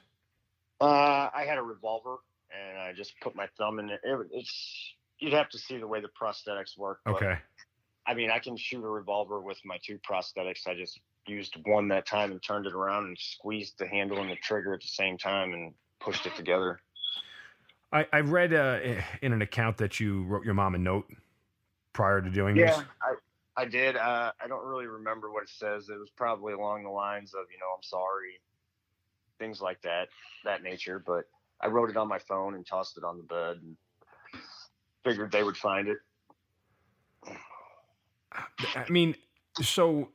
Uh, I had a revolver and I just put my thumb in it. it. It's you'd have to see the way the prosthetics work. Okay. I mean, I can shoot a revolver with my two prosthetics. I just used one that time and turned it around and squeezed the handle and the trigger at the same time and pushed it together. I, I read uh, in an account that you wrote your mom a note prior to doing yeah, this? I, I did. Uh, I don't really remember what it says. It was probably along the lines of, you know, I'm sorry, things like that, that nature. But I wrote it on my phone and tossed it on the bed and figured they would find it. I mean, so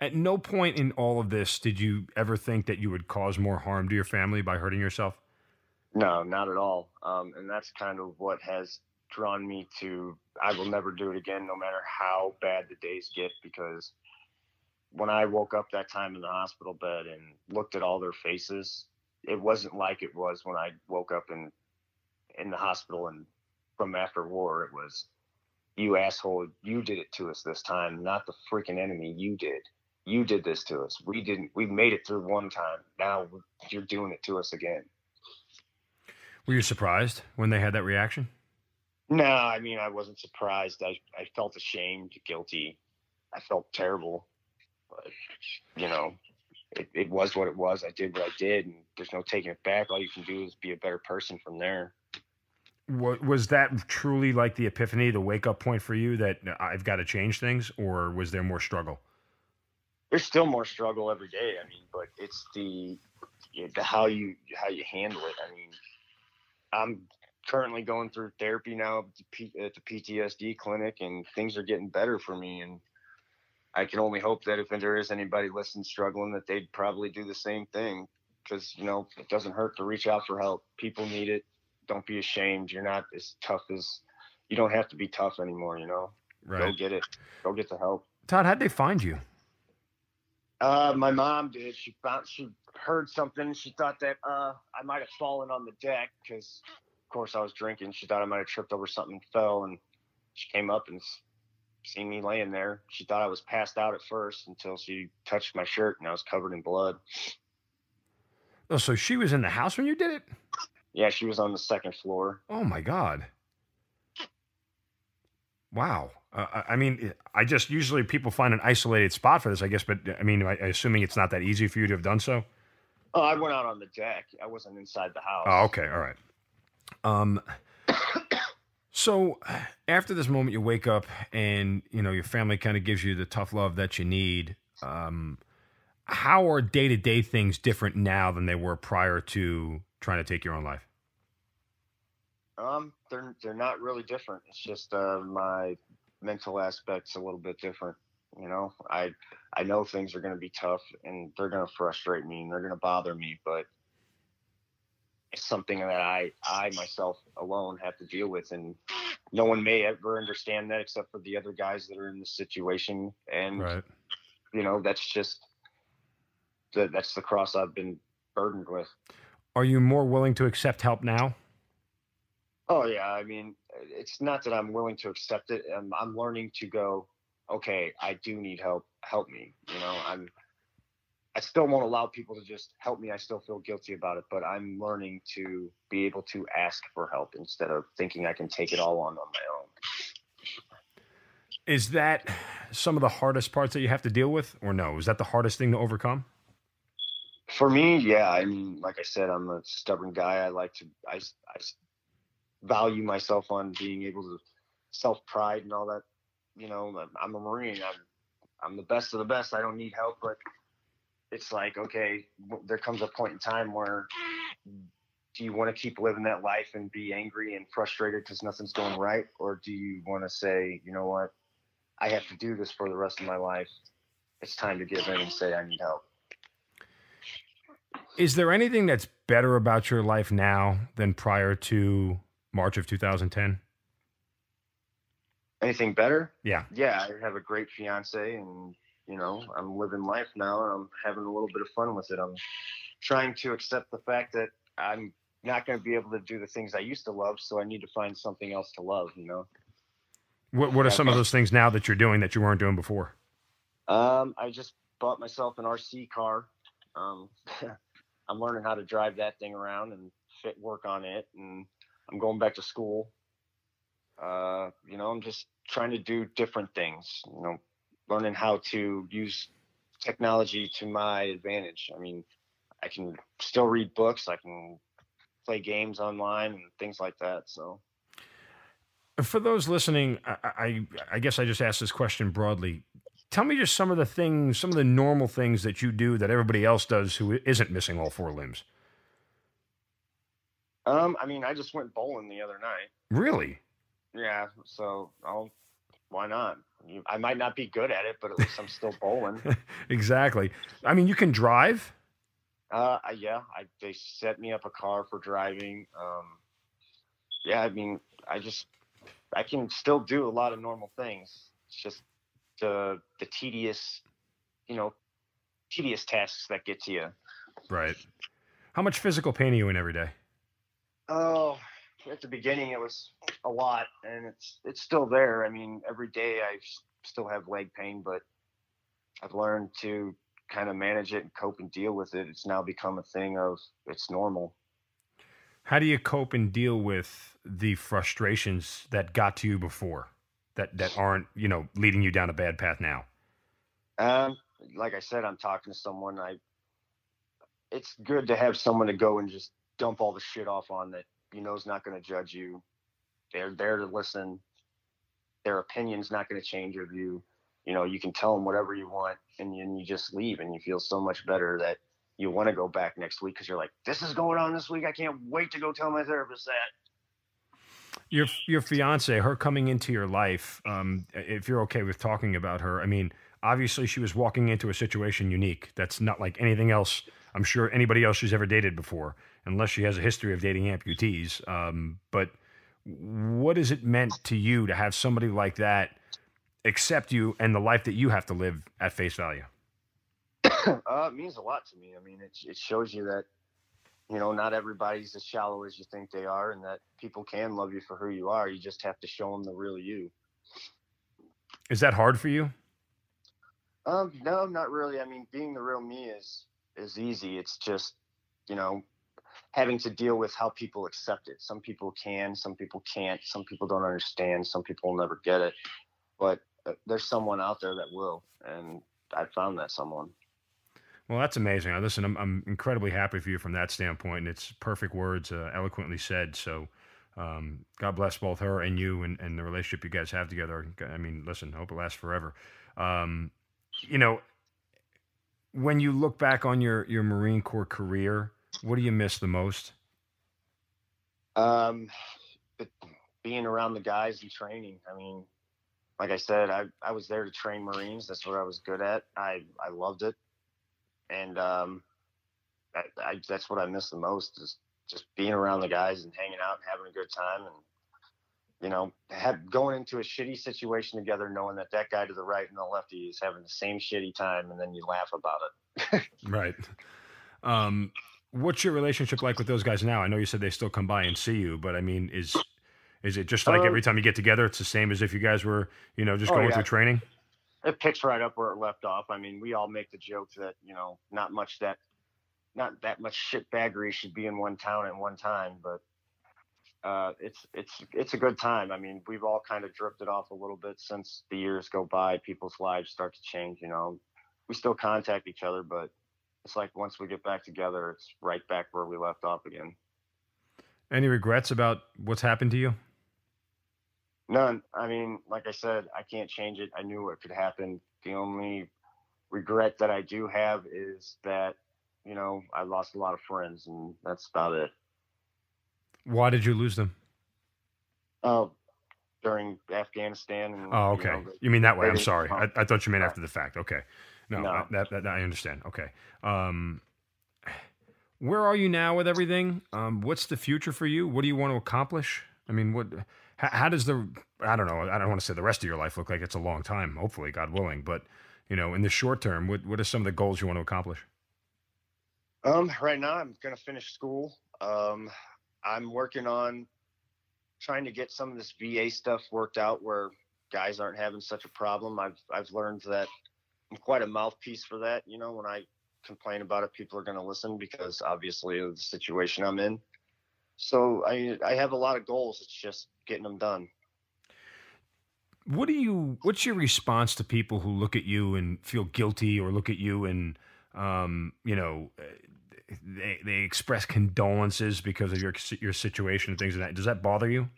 at no point in all of this did you ever think that you would cause more harm to your family by hurting yourself? No, not at all. Um, and that's kind of what has drawn me to I will never do it again, no matter how bad the days get. Because when I woke up that time in the hospital bed and looked at all their faces, it wasn't like it was when I woke up in in the hospital and from after war. It was you asshole, you did it to us this time, not the freaking enemy. You did. You did this to us. We didn't. We made it through one time. Now you're doing it to us again. Were you surprised when they had that reaction? No, I mean I wasn't surprised. I I felt ashamed, guilty. I felt terrible, but you know, it, it was what it was. I did what I did, and there's no taking it back. All you can do is be a better person from there. Was that truly like the epiphany, the wake up point for you that I've got to change things, or was there more struggle? There's still more struggle every day. I mean, but it's the the how you how you handle it. I mean, I'm currently going through therapy now at the, P- at the PTSD clinic, and things are getting better for me. And I can only hope that if there is anybody listening struggling, that they'd probably do the same thing. Because you know, it doesn't hurt to reach out for help. People need it. Don't be ashamed. You're not as tough as you don't have to be tough anymore. You know, go get it. Go get the help. Todd, how'd they find you? Uh, my mom did. She found she heard something. She thought that uh, I might have fallen on the deck because, of course, I was drinking. She thought I might have tripped over something and fell, and she came up and seen me laying there. She thought I was passed out at first until she touched my shirt and I was covered in blood. Oh, so she was in the house when you did it? Yeah, she was on the second floor. Oh my God. Wow. Uh, I- I mean, I just usually people find an isolated spot for this, I guess, but I mean, I, assuming it's not that easy for you to have done so. Oh, I went out on the deck. I wasn't inside the house. Oh, okay. All right. Um, so after this moment, you wake up and, you know, your family kind of gives you the tough love that you need. Um, how are day to day things different now than they were prior to trying to take your own life? Um, they're they're not really different. It's just uh, my mental aspect's a little bit different. You know, I I know things are going to be tough and they're going to frustrate me and they're going to bother me, but it's something that I I myself alone have to deal with, and no one may ever understand that except for the other guys that are in the situation. And Right. you know, that's just the, that's the cross I've been burdened with. Are you more willing to accept help now? Oh yeah, I mean, it's not that I'm willing to accept it. I'm, I'm learning to go. Okay, I do need help. Help me. You know, I'm. I still won't allow people to just help me. I still feel guilty about it, but I'm learning to be able to ask for help instead of thinking I can take it all on on my own. Is that some of the hardest parts that you have to deal with, or no? Is that the hardest thing to overcome? For me, yeah. I mean, like I said, I'm a stubborn guy. I like to. I, I value myself on being able to self pride and all that. You know, I'm- a Marine. I'm I'm the best of the best. I don't need help, but it's like okay, there comes a point in time where do you want to keep living that life and be angry and frustrated because nothing's going right, or do you want to say, you know what, I have to do this for the rest of my life. It's time to give in and say I need help. Is there anything that's better about your life now than prior to March of 2010? Anything better? Yeah. yeah, I have a great fiance, and you know, I'm living life now, and I'm having a little bit of fun with it. I'm trying to accept the fact that I'm not going to be able to do the things I used to love, so I need to find something else to love. You know, What, what are some of those things now that you're doing that you weren't doing before? um, I just bought myself an RC car. Um, I'm learning how to drive that thing around and fit work on it, and I'm going back to school. Uh, you know, I'm just trying to do different things. You know, learning how to use technology to my advantage. I mean, I can still read books. I can play games online and things like that. So, For those listening, I, I, I guess I just asked this question broadly. Tell me just some of the things, some of the normal things that you do that everybody else does who isn't missing all four limbs. Um, I mean, I just went bowling the other night. Really? Yeah, so I'll. Why not? I might not be good at it, but at least I'm still bowling. exactly. I mean, you can drive. Uh, yeah, I, they set me up a car for driving. Um, yeah, I mean, I just, I can still do a lot of normal things. It's just the the tedious, you know, tedious tasks that get to you. Right. How much physical pain are you in every day? Oh, at the beginning it was a lot, and it's it's still there. I mean, every day I still have leg pain, but I've learned to kind of manage it and cope and deal with it. It's now become a thing of it's normal. How do you cope and deal with the frustrations that got to you before that, that aren't, you know, leading you down a bad path now? Um, like I said, I'm talking to someone. I. It's good to have someone to go and just dump all the shit off on that you know is not going to judge you. They're there to listen. Their opinion's not going to change your view. You know, you can tell them whatever you want, and then you just leave, and you feel so much better that you want to go back next week because you're like, this is going on this week. I can't wait to go tell my therapist that. your your fiance, her coming into your life, um, if you're okay with talking about her, I mean, obviously she was walking into a situation unique. That's not like anything else. I'm sure anybody else she's ever dated before, unless she has a history of dating amputees. Um, but what has it meant to you to have somebody like that accept you and the life that you have to live at face value? uh, it means a lot to me. I mean, it it shows you that you know not everybody's as shallow as you think they are, and that people can love you for who you are. You just have to show them the real you. Is that hard for you? Um, no, not really. I mean, being the real me is is easy. It's just you know having to deal with how people accept it. Some people can, some people can't. Some people don't understand. Some people will never get it. But uh, there's someone out there that will, and I found that someone. Well, that's amazing. Listen, I'm, I'm incredibly happy for you from that standpoint, and it's perfect words, uh, eloquently said. So, um, God bless both her and you, and, and the relationship you guys have together. I mean, listen, hope it lasts forever. Um, you know, when you look back on your your Marine Corps career, what do you miss the most? Um, being around the guys and training. I mean, like I said, I I was there to train Marines. That's what I was good at. I I loved it and um, I, I, that's what I miss the most is just being around the guys and hanging out and having a good time and you know have, going into a shitty situation together knowing that that guy to the right and the lefty is having the same shitty time and then you laugh about it right um, what's your relationship like with those guys now i know you said they still come by and see you but i mean is is it just like um, every time you get together it's the same as if you guys were you know just oh, going yeah. through training it picks right up where it left off. I mean, we all make the joke that you know, not much that, not that much shit baggery should be in one town at one time, but uh, it's it's it's a good time. I mean, we've all kind of drifted off a little bit since the years go by. People's lives start to change. You know, we still contact each other, but it's like once we get back together, it's right back where we left off again. Any regrets about what's happened to you? None. I mean, like I said, I can't change it. I knew it could happen. The only regret that I do have is that, you know, I lost a lot of friends, and that's about it. Why did you lose them? Uh, during Afghanistan. And, oh, okay. You, know, you, mean that way? I'm sorry. I, I, thought you meant after the fact. Okay. No, no. I, that, that, I understand. Okay. Um, where are you now with everything? Um, what's the future for you? What do you want to accomplish? I mean, what? How, how, does the I don't know I don't want to say the rest of your life look like it's a long time. Hopefully, God willing, but you know, in the short term, what what are some of the goals you want to accomplish? Um, right now, I'm gonna finish school. Um, I'm working on trying to get some of this VA stuff worked out where guys aren't having such a problem. I've I've learned that I'm quite a mouthpiece for that. You know, when I complain about it, people are going to listen because obviously of the situation I'm in so I I have a lot of goals. It's just getting them done. What do you? What's your response to people who look at you and feel guilty, or look at you and um, you know they they express condolences because of your your situation and things like that? Does that bother you?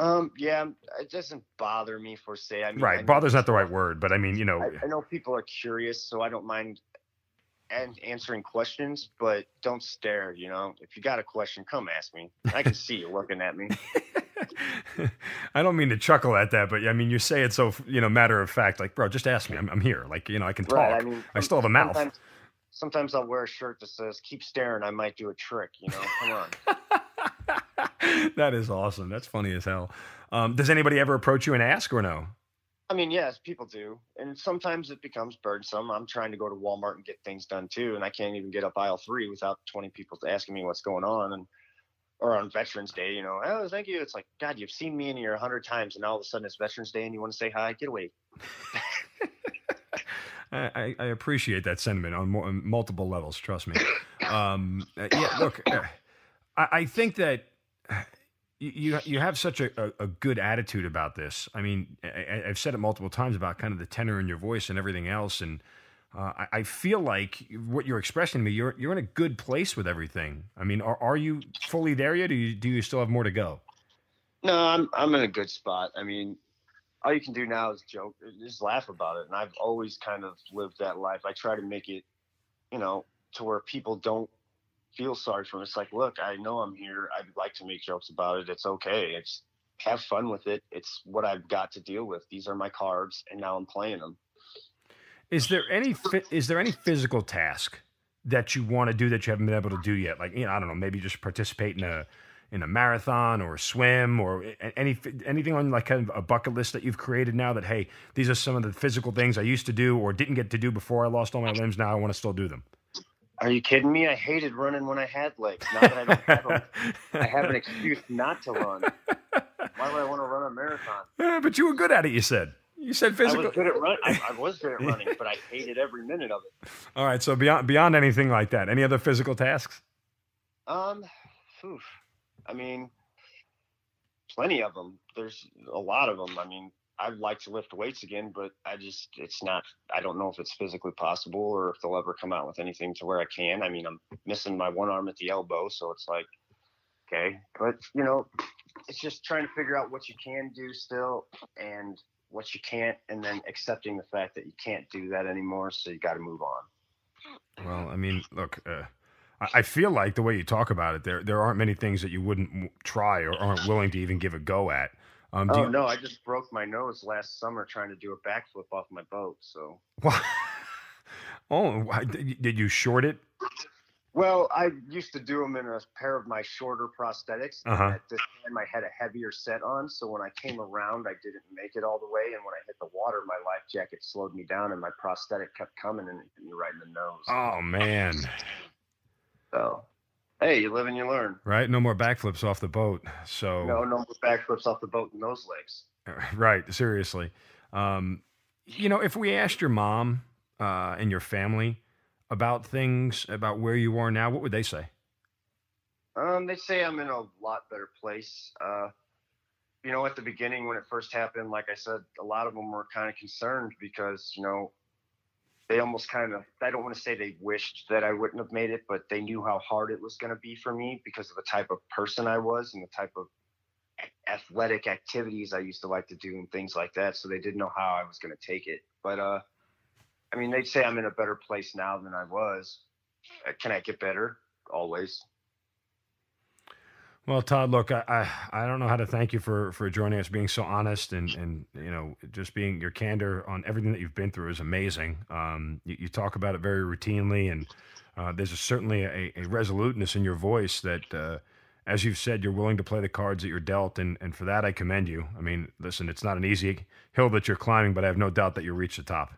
Um, yeah, it doesn't bother me for say. I mean, right, bother's not the right word, but I mean, you know, I, I know people are curious, so I don't mind and answering questions, but don't stare. You know, if you got a question, come ask me. I can see you looking at me. I don't mean to chuckle at that, but I mean you say it so you know matter of fact. Like, bro, just ask me. I'm, I'm here. Like, you know, I can talk. Right, I, mean, I still have a mouth. Sometimes, sometimes I'll wear a shirt that says "Keep staring." I might do a trick. You know, come on. that is awesome. That's funny as hell. Um, does anybody ever approach you and ask or no? I mean, yes, people do, and sometimes it becomes burdensome. I'm trying to go to Walmart and get things done too, and I can't even get up aisle three without 20 people asking me what's going on. And or on Veterans Day, you know, oh, thank you. It's like, God, you've seen me in here a hundred times, and all of a sudden it's Veterans Day, and you want to say hi? Get away. I, I, appreciate that sentiment on, on multiple levels. Trust me. Um, yeah, look, uh, I, I think that you you have such a, a, a, good attitude about this. I mean, I, have said it multiple times about kind of the tenor in your voice and everything else, and uh, I, I, feel like what you're expressing to me, you're you're in a good place with everything. I mean, are are you fully there yet? Or do you do you still have more to go? No, I'm I'm in a good spot. I mean, all you can do now is joke, uh, just laugh about it, and I've always kind of lived that life. I try to make it, you know, to where people don't feel sorry for him. It's like, look, I know I'm here. I'd like to make jokes about it. It's okay. It's have fun with it. It's what I've got to deal with. These are my cards, and now I'm playing them. Is there any is there any physical task that you want to do that you haven't been able to do yet? Like you know, I don't know, maybe just participate in a in a marathon or a swim or any anything on like kind of a bucket list that you've created now that hey, these are some of the physical things I used to do or didn't get to do before I lost all my limbs. Now I want to still do them. Are you kidding me? I hated running when I had legs. Now that I don't have them, I have an excuse not to run. Why would I want to run a marathon? Yeah, but you were good at it. You said. You said physical. I was good at run. I, I, was good at running, but I hated every minute of it. All right. So beyond beyond anything like that, any other physical tasks? Um, oof. I mean, plenty of them. There's a lot of them. I mean, I'd like to lift weights again, but I just it's not. I don't know if it's physically possible or if they'll ever come out with anything to where I can. I mean, I'm missing my one arm at the elbow, so it's like, okay, but you know, it's just trying to figure out what you can do still and what you can't, and then accepting the fact that you can't do that anymore. So you got to move on. Well, I mean, look, uh, I feel like the way you talk about it, there there aren't many things that you wouldn't try or aren't willing to even give a go at. Um, oh you... no, I just broke my nose last summer trying to do a backflip off my boat. So. oh, did you short it? Well, I used to do them in a pair of my shorter prosthetics. Uh-huh. At this time, I had a heavier set on, so when I came around, I didn't make it all the way. And when I hit the water, my life jacket slowed me down, and my prosthetic kept coming and hit me right in the nose. Oh man! So, hey, you live and you learn. Right? No more backflips off the boat. So no, no more backflips off the boat in those legs. Right. Seriously. Um, you know, if we asked your mom uh, and your family about things about where you are now, what would they say? Um, they say I'm in a lot better place. Uh, you know, at the beginning when it first happened, like I said, a lot of them were kind of concerned because you know they almost kind of I don't want to say they wished that I wouldn't have made it, but they knew how hard it was going to be for me because of the type of person I was and the type of athletic activities I used to like to do and things like that. So they didn't know how I was going to take it. But uh, I mean, they'd say I'm in a better place now than I was. Uh, can I get better? Always. Well, Todd, look, I, I, I don't know how to thank you for for joining us, being so honest, and and you know just being your candor on everything that you've been through is amazing. Um, you, you talk about it very routinely, and uh, there's a, certainly a, a, resoluteness in your voice that, uh, as you've said, you're willing to play the cards that you're dealt, and and for that I commend you. I mean, listen, it's not an easy hill that you're climbing, but I have no doubt that you'll reach the top.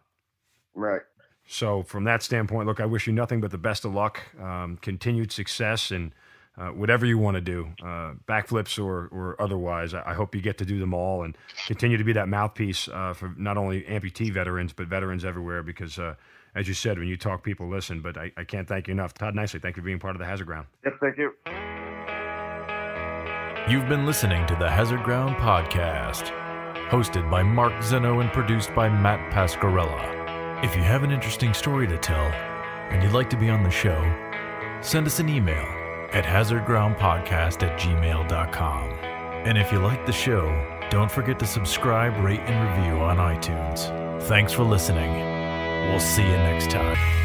Right. So from that standpoint, look, I wish you nothing but the best of luck, um, continued success, and uh, whatever you want to do, uh, backflips or, or otherwise. I, I, hope you get to do them all and continue to be that mouthpiece uh, for not only amputee veterans, but veterans everywhere. Because, uh, as you said, when you talk, people listen. But I, I, can't thank you enough. Todd Nicely, thank you for being part of the Hazard Ground. Yep, thank you. You've been listening to the Hazard Ground podcast, hosted by Mark Zeno and produced by Matt Pasquarella. If you have an interesting story to tell and you'd like to be on the show, send us an email at hazardgroundpodcast at gmail.com. And if you like the show, don't forget to subscribe, rate, and review on iTunes. Thanks for listening. We'll see you next time.